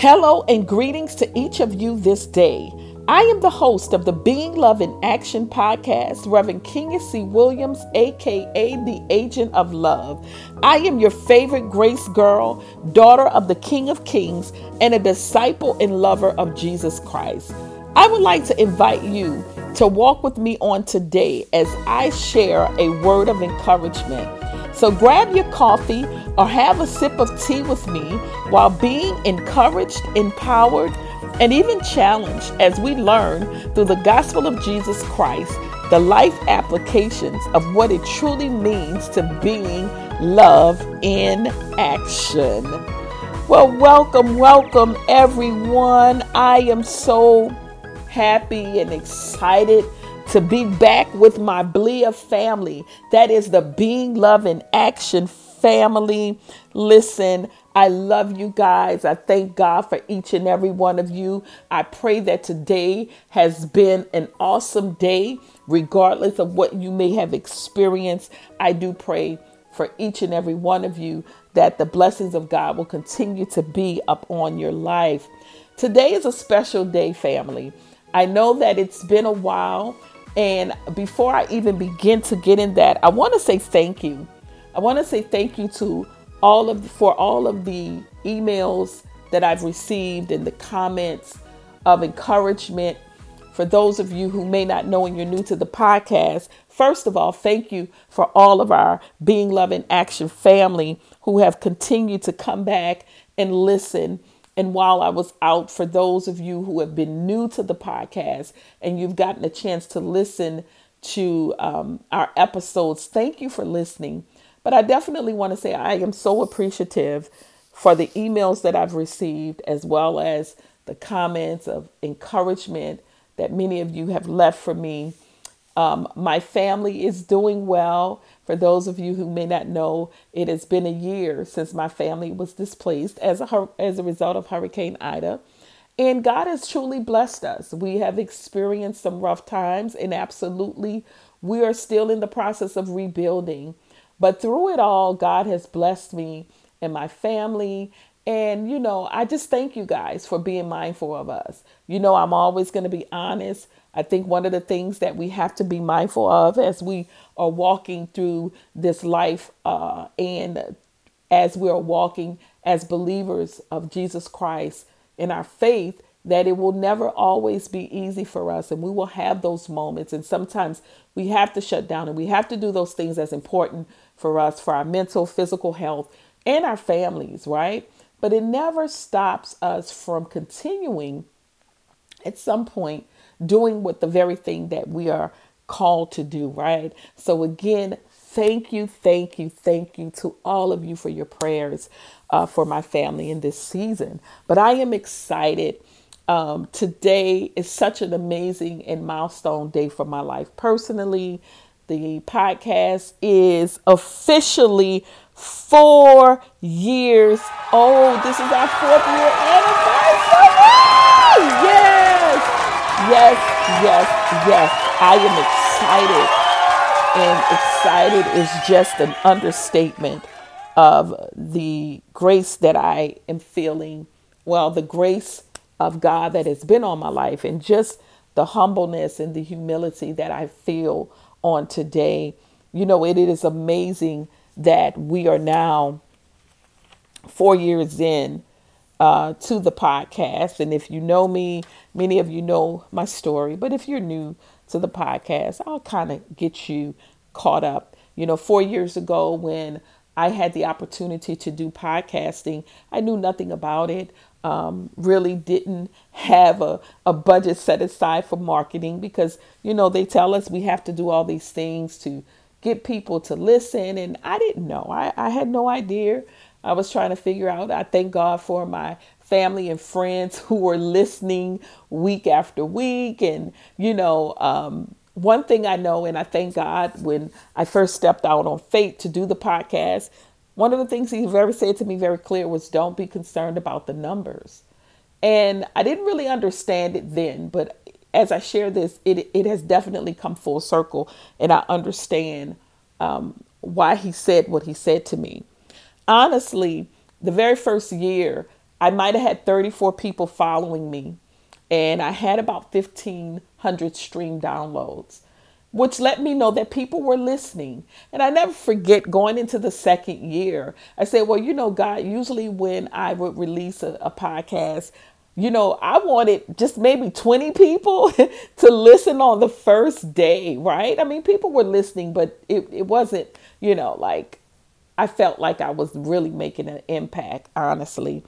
Hello and greetings to each of you this day. I am the host of the Being Love in Action podcast, Reverend Kenya C. Williams, aka the Agent of Love. I am your favorite grace girl, daughter of the King of Kings, and a disciple and lover of Jesus Christ. I would like to invite you to walk with me on today as I share a word of encouragement. So grab your coffee or have a sip of tea with me while being encouraged, empowered, and even challenged as we learn through the gospel of Jesus Christ the life applications of what it truly means to being love in action. Well, welcome, welcome everyone. I am so happy and excited to be back with my Blia family. That is the Being Love in Action family. Listen, I love you guys. I thank God for each and every one of you. I pray that today has been an awesome day, regardless of what you may have experienced. I do pray for each and every one of you that the blessings of God will continue to be upon your life. Today is a special day, family. I know that it's been a while and before I even begin to get in that, I want to say thank you. I want to say thank you to all of for all of the emails that I've received and the comments of encouragement for those of you who may not know and you're new to the podcast. First of all, thank you for all of our Being Love in Action family who have continued to come back and listen and while I was out, for those of you who have been new to the podcast and you've gotten a chance to listen to um, our episodes, thank you for listening. But I definitely want to say I am so appreciative for the emails that I've received, as well as the comments of encouragement that many of you have left for me. Um, my family is doing well. For those of you who may not know, it has been a year since my family was displaced as a as a result of Hurricane Ida. And God has truly blessed us. We have experienced some rough times, and absolutely, we are still in the process of rebuilding. But through it all, God has blessed me and my family. And, you know, I just thank you guys for being mindful of us. You know, I'm always going to be honest. I think one of the things that we have to be mindful of as we are walking through this life uh, and as we are walking as believers of Jesus Christ in our faith, that it will never always be easy for us and we will have those moments. And sometimes we have to shut down and we have to do those things that's important for us, for our mental, physical health, and our families, right? But it never stops us from continuing at some point doing what the very thing that we are called to do, right? So, again, thank you, thank you, thank you to all of you for your prayers uh, for my family in this season. But I am excited. Um, today is such an amazing and milestone day for my life personally. The podcast is officially four years old. This is our fourth year anniversary. Yes. Yes, yes, yes. I am excited. And excited is just an understatement of the grace that I am feeling. Well, the grace of God that has been on my life and just the humbleness and the humility that I feel on today. You know, it is amazing that we are now four years in uh, to the podcast. And if you know me, many of you know my story. But if you're new to the podcast, I'll kind of get you caught up. You know, four years ago when I had the opportunity to do podcasting, I knew nothing about it. Um, really didn't have a, a budget set aside for marketing because, you know, they tell us we have to do all these things to get people to listen. And I didn't know, I, I had no idea I was trying to figure out. I thank God for my family and friends who were listening week after week. And, you know, um, one thing I know, and I thank God when I first stepped out on faith to do the podcast, one of the things he very said to me very clear was don't be concerned about the numbers. And I didn't really understand it then, but as I share this, it, it has definitely come full circle, and I understand um, why he said what he said to me honestly, the very first year, I might have had 34 people following me, and I had about 1,500 stream downloads, which let me know that people were listening. And I never forget going into the second year, I said, Well, you know, God, usually when I would release a, a podcast, you know, I wanted just maybe 20 people to listen on the first day, right? I mean, people were listening, but it, it wasn't, you know, like I felt like I was really making an impact, honestly.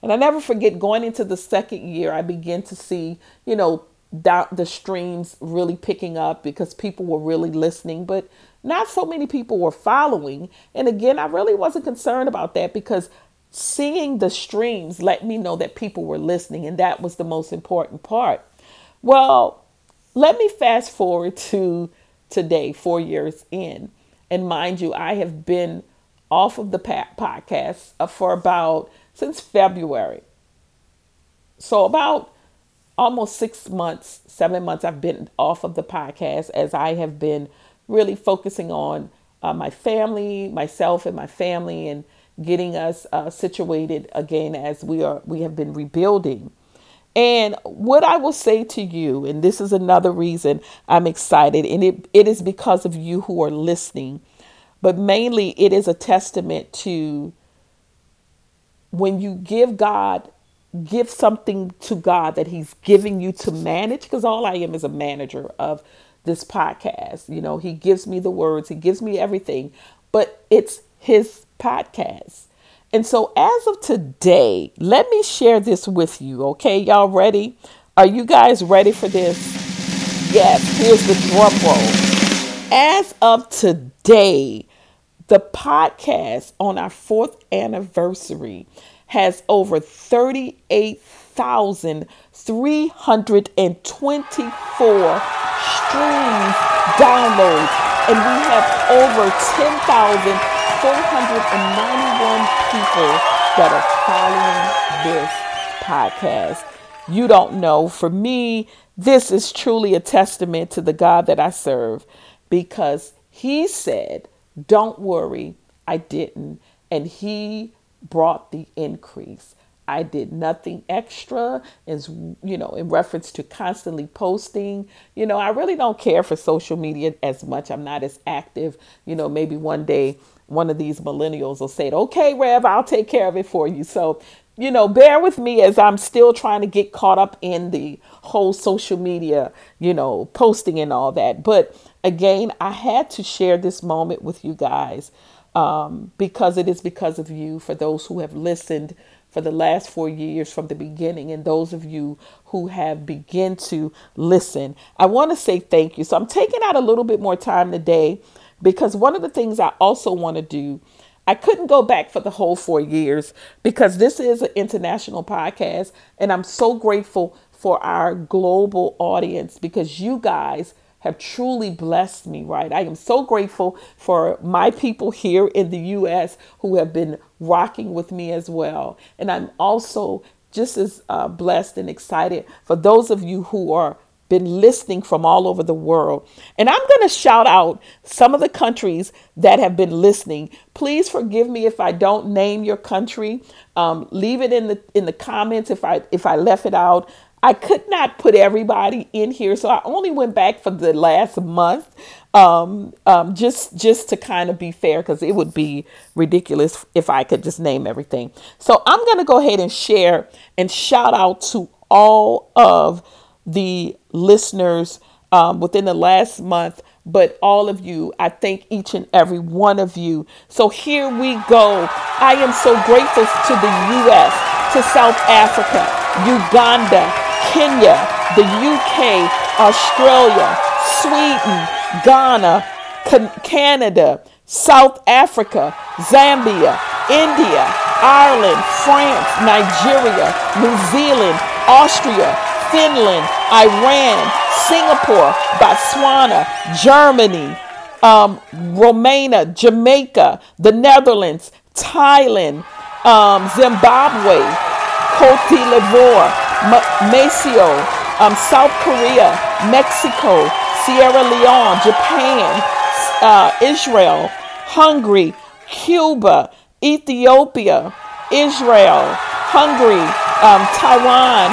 And I never forget going into the second year, I began to see, you know, the streams really picking up because people were really listening, but not so many people were following. And again, I really wasn't concerned about that because seeing the streams let me know that people were listening, and that was the most important part. Well, let me fast forward to today, four years in. And mind you, I have been off of the podcast uh, for about since February. So about almost six months, seven months, I've been off of the podcast as I have been really focusing on uh, my family, myself, and my family, and getting us uh, situated again as we are we have been rebuilding. And what I will say to you, and this is another reason I'm excited, and it, it is because of you who are listening but mainly it is a testament to when you give God, give something to God that He's giving you to manage, because all I am is a manager of this podcast. You know, He gives me the words, He gives me everything, but it's His podcast. And so, as of today, let me share this with you. Okay, y'all ready? Are you guys ready for this? Yes, here's the drum roll. As of today, the podcast on our fourth anniversary has over 38,324 streams, downloads, and we have over 10,491 people that are following this podcast. You don't know. For me, this is truly a testament to the God that I serve because He said, don't worry, I didn't. And he brought the increase. I did nothing extra as you know in reference to constantly posting. You know, I really don't care for social media as much. I'm not as active. You know, maybe one day one of these millennials will say, "Okay, Rev, I'll take care of it for you." So, you know, bear with me as I'm still trying to get caught up in the whole social media, you know, posting and all that. But again, I had to share this moment with you guys um, because it is because of you, for those who have listened for the last four years from the beginning, and those of you who have begun to listen. I want to say thank you. So I'm taking out a little bit more time today because one of the things I also want to do. I couldn't go back for the whole four years because this is an international podcast, and I'm so grateful for our global audience because you guys have truly blessed me, right? I am so grateful for my people here in the U.S. who have been rocking with me as well. And I'm also just as uh, blessed and excited for those of you who are been listening from all over the world. And I'm going to shout out some of the countries that have been listening. Please forgive me if I don't name your country. Um, leave it in the in the comments if I if I left it out. I could not put everybody in here, so I only went back for the last month, um, um, just just to kind of be fair, because it would be ridiculous if I could just name everything. So I'm to go ahead and share and shout out to all of the listeners um, within the last month but all of you, I thank each and every one of you. So here we go. I am so grateful to the U.S., to South Africa, Uganda, Kenya, the UK, Australia, Sweden, Ghana, Canada, South Africa, Zambia, India, Ireland, France, Nigeria, New Zealand, Austria, Finland, Iran, Singapore, Botswana, Germany, um, Romania, Jamaica, the Netherlands, Thailand, um, Zimbabwe, Cote d'Ivoire, Maceo, um, South Korea, Mexico, Sierra Leone, Japan, uh, Israel, Hungary, Cuba, Ethiopia, Israel, Hungary, um, Taiwan,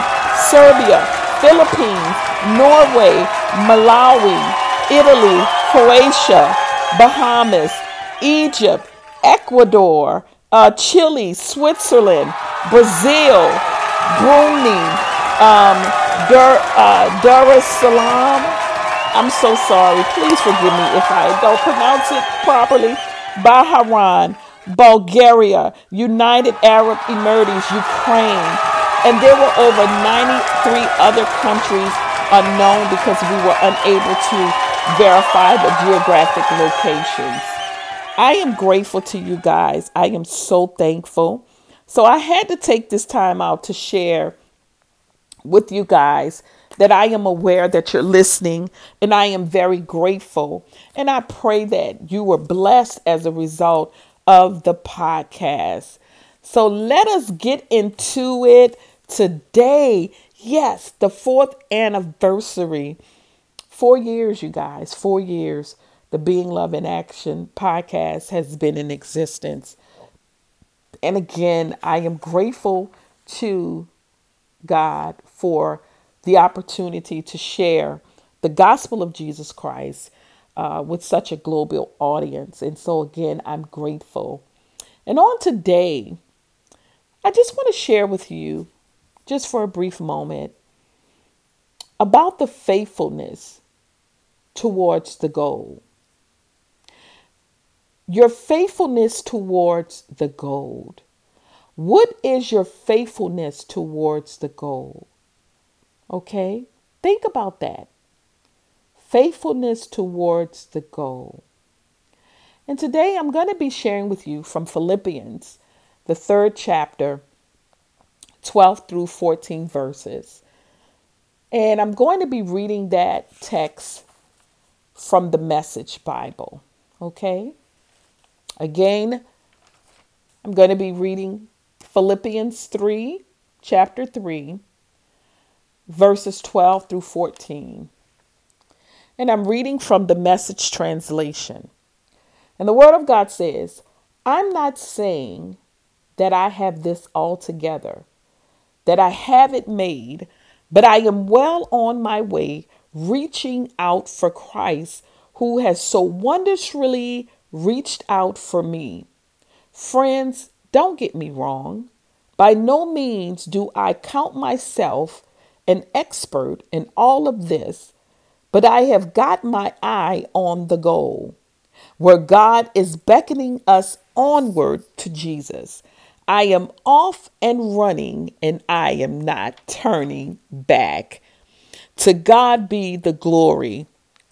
Serbia, Philippines, Norway, Malawi, Italy, Croatia, Bahamas, Egypt, Ecuador, uh, Chile, Switzerland, Brazil, Brunei, um, Dar, uh, I'm so sorry. Please forgive me if I don't pronounce it properly. Bahrain, Bulgaria, United Arab Emirates, Ukraine, and there were over 93 other countries unknown because we were unable to verify the geographic locations. I am grateful to you guys. I am so thankful. So I had to take this time out to share with you guys that I am aware that you're listening and I am very grateful. And I pray that you were blessed as a result of the podcast. So let us get into it today. Yes, the fourth anniversary. Four years, you guys, four years. The Being Love in Action podcast has been in existence. And again, I am grateful to God for the opportunity to share the gospel of Jesus Christ uh, with such a global audience. And so, again, I'm grateful. And on today, I just want to share with you, just for a brief moment, about the faithfulness towards the goal. Your faithfulness towards the goal. What is your faithfulness towards the goal? Okay? Think about that faithfulness towards the goal. And today I'm going to be sharing with you from Philippians, the third chapter, 12 through 14 verses. And I'm going to be reading that text from the Message Bible. Okay? Again, I'm going to be reading Philippians 3, chapter 3, verses 12 through 14. And I'm reading from the message translation. And the Word of God says, I'm not saying that I have this all together, that I have it made, but I am well on my way reaching out for Christ, who has so wondrously reached out for me. Friends, don't get me wrong. By no means do I count myself an expert in all of this but I have got my eye on the goal, where God is beckoning us onward to Jesus. I am off and running, and I am not turning back. To God be the glory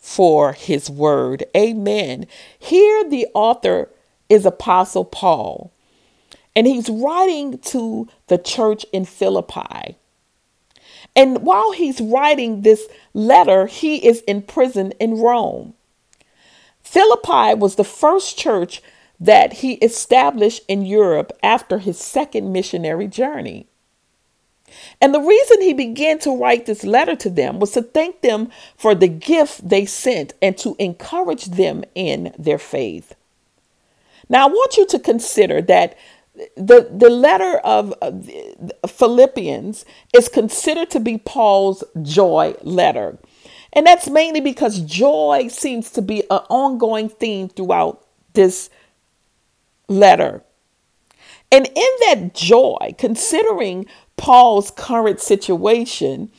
for his word. Amen. Here, the author is Apostle Paul, and he's writing to the church in Philippi. And while he's writing this letter, he is in prison in Rome. Philippi was the first church that he established in Europe after his second missionary journey. And the reason he began to write this letter to them was to thank them for the gift they sent and to encourage them in their faith. Now, I want you to consider that the the letter of uh, Philippians is considered to be Paul's joy letter. And that's mainly because joy seems to be an ongoing theme throughout this letter. And in that joy, considering Paul's current situation,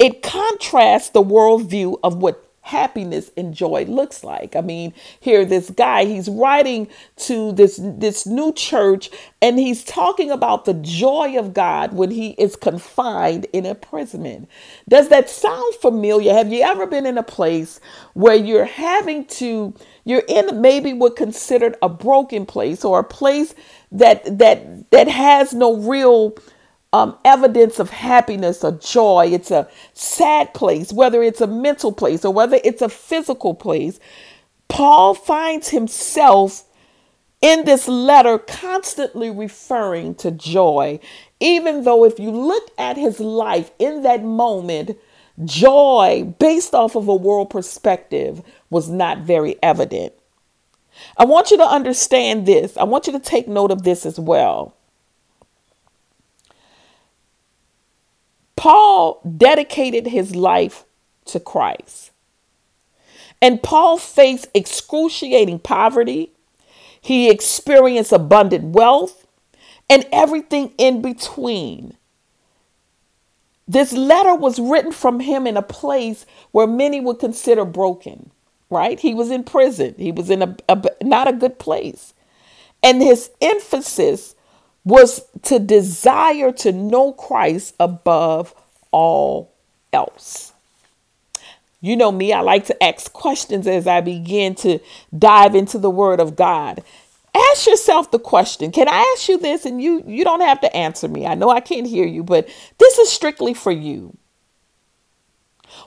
it contrasts the worldview of what happiness and joy looks like. I mean, here this guy, he's writing to this this new church and he's talking about the joy of God when he is confined in imprisonment. Does that sound familiar? Have you ever been in a place where you're having to you're in maybe what considered a broken place or a place that that that has no real um, evidence of happiness or joy. It's a sad place, whether it's a mental place or whether it's a physical place. Paul finds himself in this letter constantly referring to joy, even though if you look at his life in that moment, joy, based off of a world perspective, was not very evident. I want you to understand this. I want you to take note of this as well. Paul dedicated his life to Christ. And Paul faced excruciating poverty. He experienced abundant wealth and everything in between. This letter was written from him in a place where many would consider broken, right? He was in prison. He was in a, a not a good place. And his emphasis was to desire to know Christ above all else. You know me, I like to ask questions as I begin to dive into the word of God. Ask yourself the question. Can I ask you this and you you don't have to answer me. I know I can't hear you, but this is strictly for you.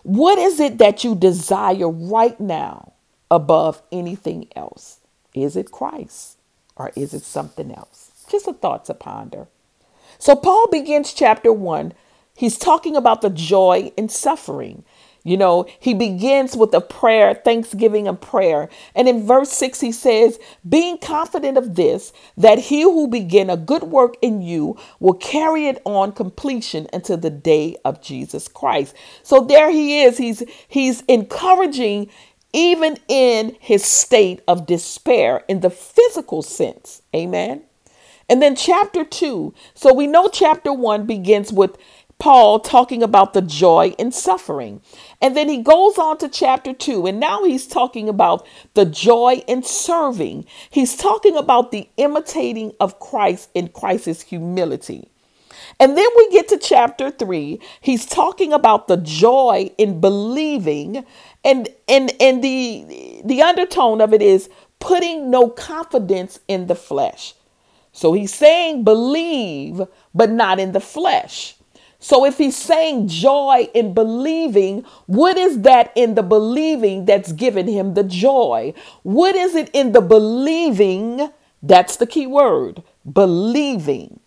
What is it that you desire right now above anything else? Is it Christ or is it something else? Just a thought to ponder. So Paul begins chapter 1 He's talking about the joy in suffering. You know, he begins with a prayer, thanksgiving and prayer. And in verse 6, he says, Being confident of this, that he who began a good work in you will carry it on completion until the day of Jesus Christ. So there he is. He's he's encouraging even in his state of despair in the physical sense. Amen. And then chapter 2. So we know chapter 1 begins with Paul talking about the joy in suffering. And then he goes on to chapter 2, and now he's talking about the joy in serving. He's talking about the imitating of Christ in Christ's humility. And then we get to chapter 3, he's talking about the joy in believing and and and the the undertone of it is putting no confidence in the flesh. So he's saying believe but not in the flesh. So if he's saying joy in believing, what is that in the believing that's given him the joy? What is it in the believing? That's the key word. Believing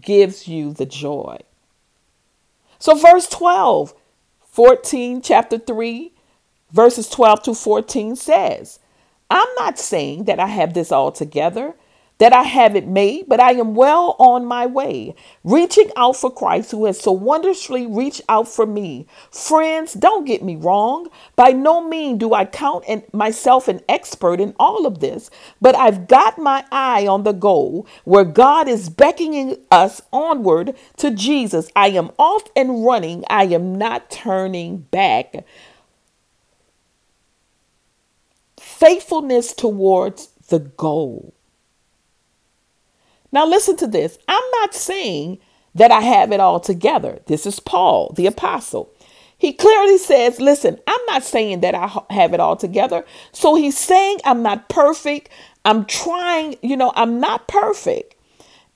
gives you the joy. So verse 12, 14, chapter 3, verses 12 to 14 says, I'm not saying that I have this all together that I haven't made, but I am well on my way, reaching out for Christ who has so wondrously reached out for me. Friends, don't get me wrong. By no means do I count myself an expert in all of this, but I've got my eye on the goal where God is beckoning us onward to Jesus. I am off and running. I am not turning back. Faithfulness towards the goal. Now, listen to this. I'm not saying that I have it all together. This is Paul, the apostle. He clearly says, Listen, I'm not saying that I have it all together. So he's saying I'm not perfect. I'm trying, you know, I'm not perfect.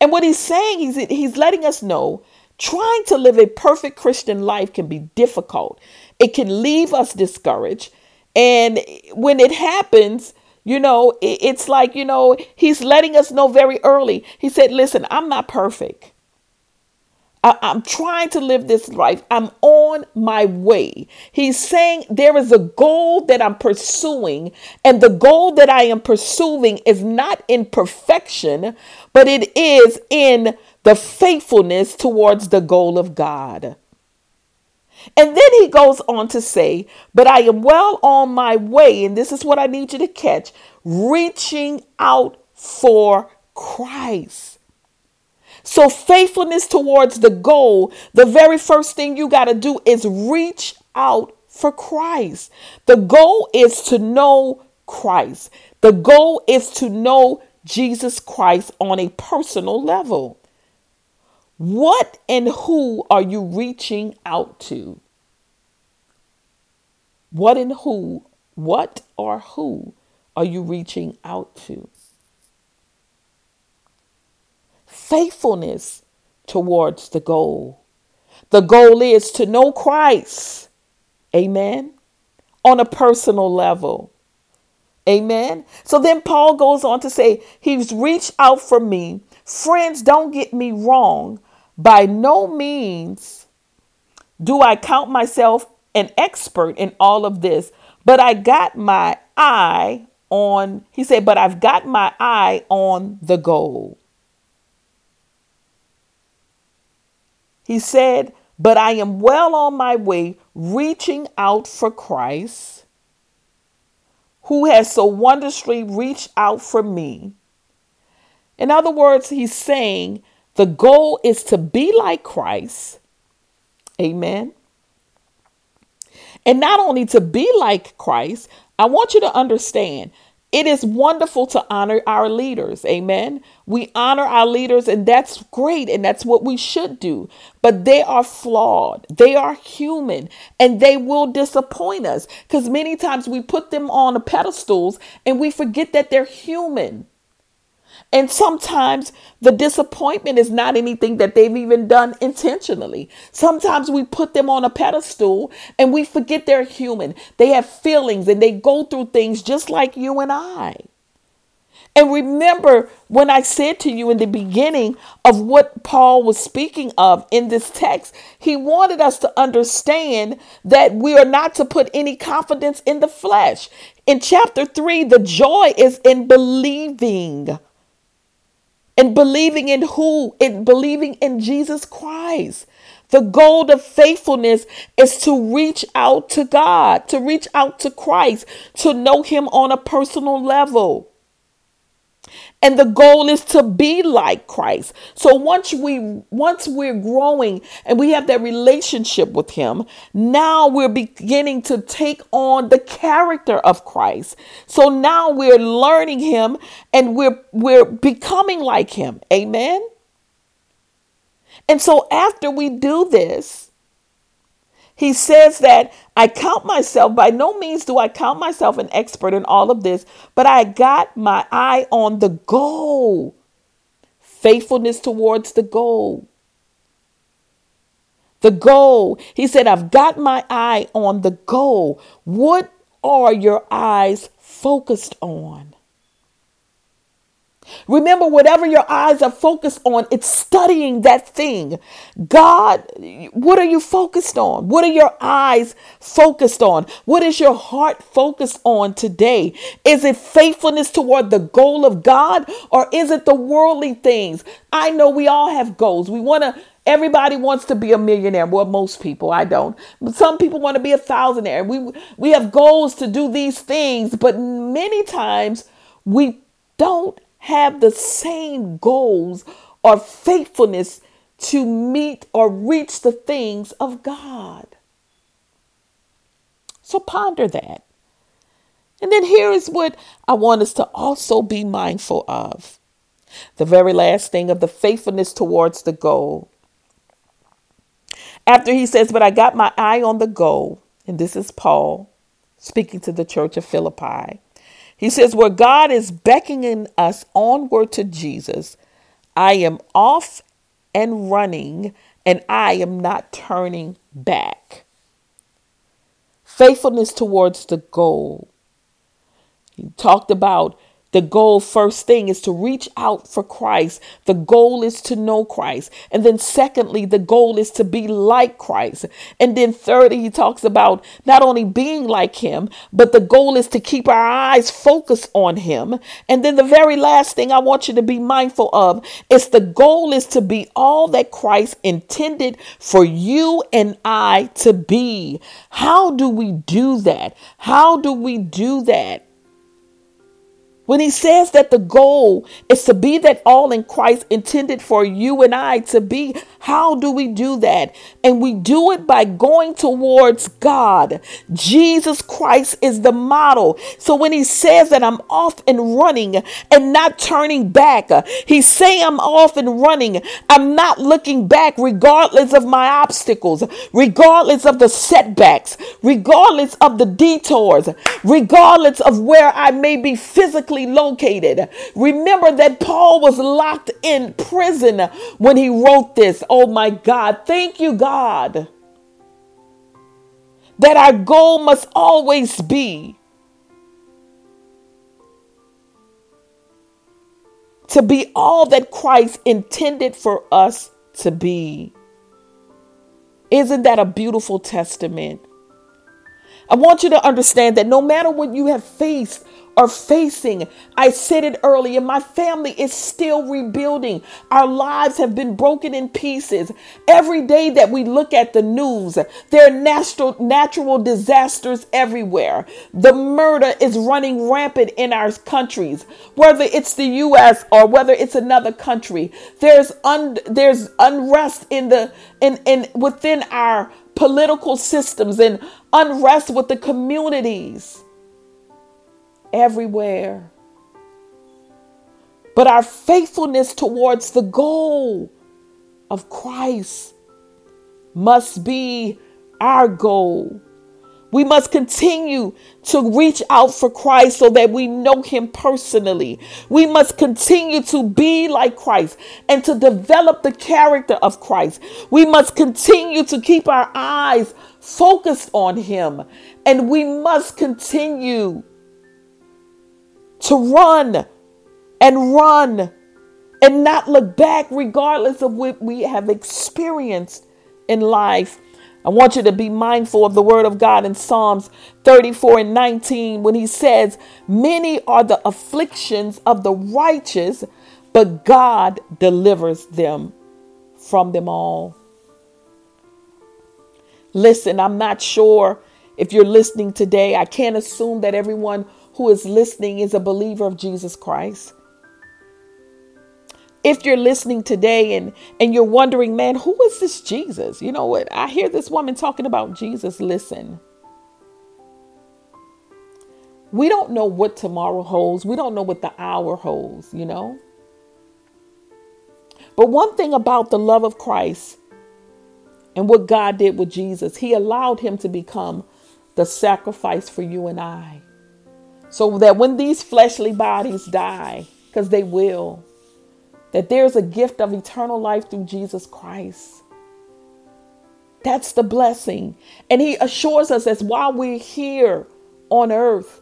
And what he's saying is he's letting us know trying to live a perfect Christian life can be difficult. It can leave us discouraged. And when it happens, you know, it's like, you know, he's letting us know very early. He said, Listen, I'm not perfect. I, am trying to live this life. I'm on my way. He's saying there is a goal that I'm pursuing, and the goal that I am pursuing is not in perfection, but it is in the faithfulness towards the goal of God. And then he goes on to say, But I am well on my way, and this is what I need you to catch reaching out for Christ. So, faithfulness towards the goal, the very first thing you got to do is reach out for Christ. The goal is to know Christ, the goal is to know Jesus Christ on a personal level. What and who are you reaching out to? What and who, what or who are you reaching out to? Faithfulness towards the goal. The goal is to know Christ. Amen. On a personal level. Amen. So then Paul goes on to say, He's reached out for me. Friends, don't get me wrong. By no means do I count myself an expert in all of this, but I got my eye on, he said, but I've got my eye on the goal. He said, but I am well on my way reaching out for Christ, who has so wondrously reached out for me. In other words, he's saying the goal is to be like Christ. Amen. And not only to be like Christ, I want you to understand it is wonderful to honor our leaders. Amen. We honor our leaders, and that's great, and that's what we should do. But they are flawed, they are human, and they will disappoint us because many times we put them on the pedestals and we forget that they're human. And sometimes the disappointment is not anything that they've even done intentionally. Sometimes we put them on a pedestal and we forget they're human. They have feelings and they go through things just like you and I. And remember when I said to you in the beginning of what Paul was speaking of in this text, he wanted us to understand that we are not to put any confidence in the flesh. In chapter 3, the joy is in believing and believing in who? In believing in Jesus Christ. The goal of faithfulness is to reach out to God, to reach out to Christ, to know Him on a personal level. And the goal is to be like Christ. So once we once we're growing and we have that relationship with him, now we're beginning to take on the character of Christ. So now we're learning him and we're we're becoming like him. Amen. And so after we do this, he says that I count myself, by no means do I count myself an expert in all of this, but I got my eye on the goal. Faithfulness towards the goal. The goal. He said, I've got my eye on the goal. What are your eyes focused on? Remember, whatever your eyes are focused on, it's studying that thing. God, what are you focused on? What are your eyes focused on? What is your heart focused on today? Is it faithfulness toward the goal of God or is it the worldly things? I know we all have goals. We want to Everybody wants to be a millionaire. Well, most people, I don't. But some people want to be a thousandaire. We we have goals to do these things, but many times we don't have the same goals or faithfulness to meet or reach the things of God. So ponder that. And then here is what I want us to also be mindful of. The very last thing of the faithfulness towards the goal. After he says, But I got my eye on the goal, and this is Paul speaking to the church of Philippi. He says, Where God is beckoning us onward to Jesus, I am off and running, and I am not turning back. Faithfulness towards the goal. He talked about the goal, first thing, is to reach out for Christ. The goal is to know Christ. And then, secondly, the goal is to be like Christ. And then, thirdly, he talks about not only being like him, but the goal is to keep our eyes focused on him. And then, the very last thing I want you to be mindful of is the goal is to be all that Christ intended for you and I to be. How do we do that? How do we do that? When he says that the goal is to be that all in Christ intended for you and I to be, how do we do that? And we do it by going towards God. Jesus Christ is the model. So when he says that I'm off and running and not turning back, he's saying I'm off and running. I'm not looking back regardless of my obstacles, regardless of the setbacks, regardless of the detours, regardless of where I may be physically located. Remember that Paul was locked in prison when he wrote this. Oh my God. Thank you, God. That our goal must always be to be all that Christ intended for us to be. Isn't that a beautiful testament? I want you to understand that no matter what you have faced are facing. I said it earlier, my family is still rebuilding. Our lives have been broken in pieces. Every day that we look at the news, there are natural, natural disasters everywhere. The murder is running rampant in our countries, whether it's the US or whether it's another country. There's un, there's unrest in the in, in within our political systems and unrest with the communities everywhere. But our faithfulness towards the goal of Christ must be our goal. We must continue to reach out for Christ so that we know Him personally. We must continue to be like Christ and to develop the character of Christ. We must continue to keep our eyes focused on Him. And we must continue to run and run and not look back, regardless of what we have experienced in life. I want you to be mindful of the word of God in Psalms 34 and 19 when he says, Many are the afflictions of the righteous, but God delivers them from them all. Listen, I'm not sure if you're listening today. I can't assume that everyone who is listening is a believer of Jesus Christ. If you're listening today and and you're wondering, man, who is this Jesus? You know what? I hear this woman talking about Jesus. Listen. We don't know what tomorrow holds. We don't know what the hour holds, you know? But one thing about the love of Christ and what God did with Jesus, he allowed him to become the sacrifice for you and I. So that when these fleshly bodies die, because they will, that there's a gift of eternal life through Jesus Christ. That's the blessing. And he assures us as while we're here on earth,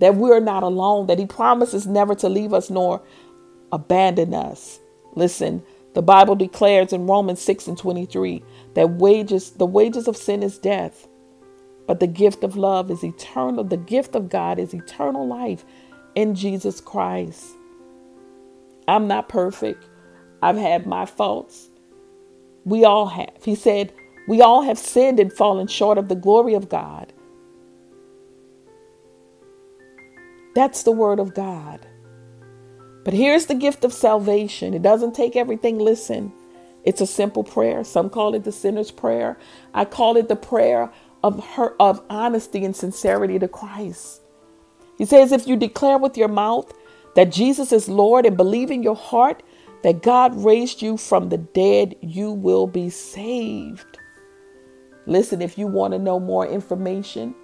that we're not alone, that he promises never to leave us nor abandon us. Listen, the Bible declares in Romans 6 and 23 that wages, the wages of sin is death. But the gift of love is eternal. The gift of God is eternal life in Jesus Christ. I'm not perfect. I've had my faults. We all have. He said, We all have sinned and fallen short of the glory of God. That's the word of God. But here's the gift of salvation. It doesn't take everything. Listen, it's a simple prayer. Some call it the sinner's prayer. I call it the prayer of her of honesty and sincerity to Christ. He says if you declare with your mouth that Jesus is Lord and believe in your heart that God raised you from the dead, you will be saved. Listen, if you want to know more information,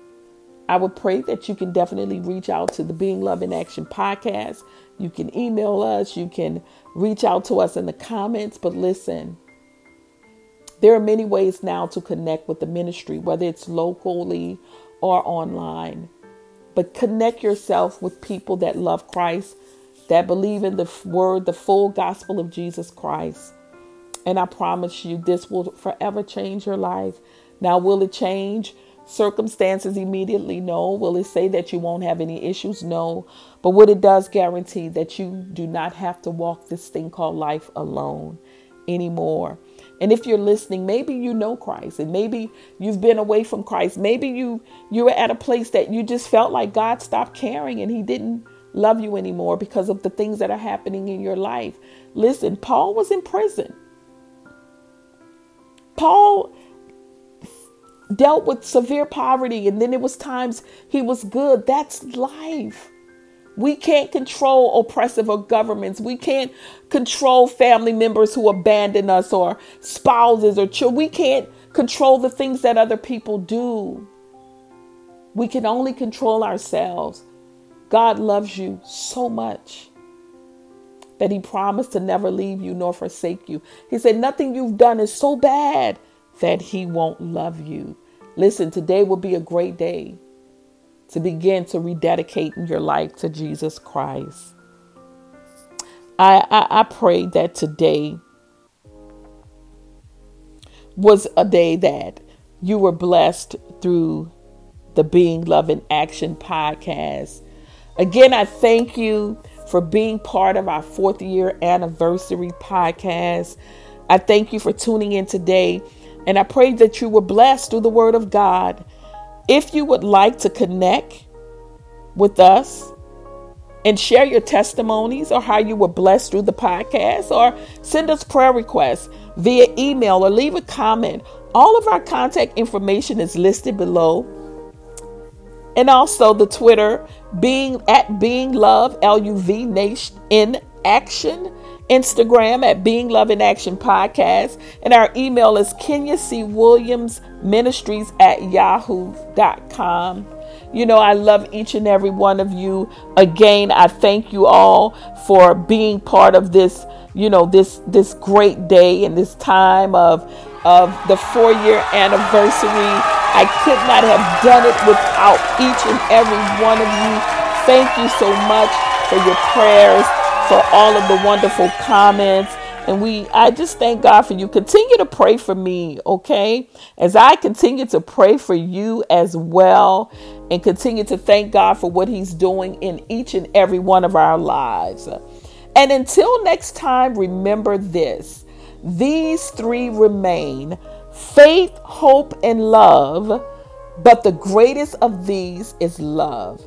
I would pray that you can definitely reach out to the Being Love in Action podcast. You can email us, you can reach out to us in the comments, but listen, there are many ways now to connect with the ministry, whether it's locally or online. But connect yourself with people that love Christ, that believe in the word, the full gospel of Jesus Christ. And I promise you, this will forever change your life. Now, will it change circumstances immediately? No. Will it say that you won't have any issues? No. But what it does guarantee that you do not have to walk this thing called life alone anymore. And if you're listening, maybe you know Christ and maybe you've been away from Christ. Maybe you you were at a place that you just felt like God stopped caring and he didn't love you anymore because of the things that are happening in your life. Listen, Paul was in prison. Paul dealt with severe poverty and then it was times he was good. That's life. We can't control oppressive governments. We can't control family members who abandon us or spouses or children. We can't control the things that other people do. We can only control ourselves. God loves you so much that He promised to never leave you nor forsake you. He said, Nothing you've done is so bad that He won't love you. Listen, today will be a great day to begin to rededicate your life to Jesus Christ. I, I, I pray that today was a day that you were blessed through the Being Love in Action podcast. Again, I thank you for being part of our fourth year anniversary podcast. I thank you for tuning in today, and I pray that you were blessed through the Word of God. If you would like to connect with us and share your testimonies or how you were blessed through the podcast, or send us prayer requests via email or leave a comment, all of our contact information is listed below. And also the Twitter being at being love l-u-v nation in action instagram at being love in action podcast and our email is kenya c. Williams ministries at yahoo.com you know i love each and every one of you. Again i thank you all for being part of this you know this this great day and this time of of the four year anniversary. I could not have done it without each and every one of you. Thank you so much for your prayers, for all of the wonderful comments. And we I just thank God for you. Continue to pray for me, okay? As I continue to pray for you as well and continue to thank God for what he's doing in each and every one of our lives. And until next time, remember this. These three remain faith, hope, and love, but the greatest of these is love.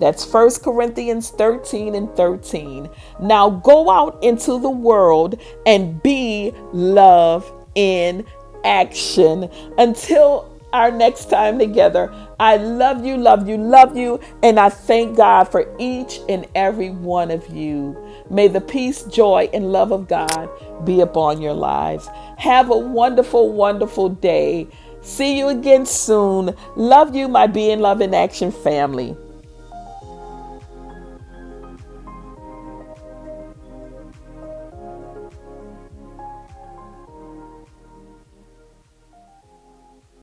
That's 1 Corinthians 13 and 13. Now go out into the world and be love in action. Until our next time together, I love you, love you, love you, and I thank God for each and every one of you. May the peace, joy, and love of God be upon your lives. Have a wonderful, wonderful day. See you again soon. Love you, my Being Love in Action family.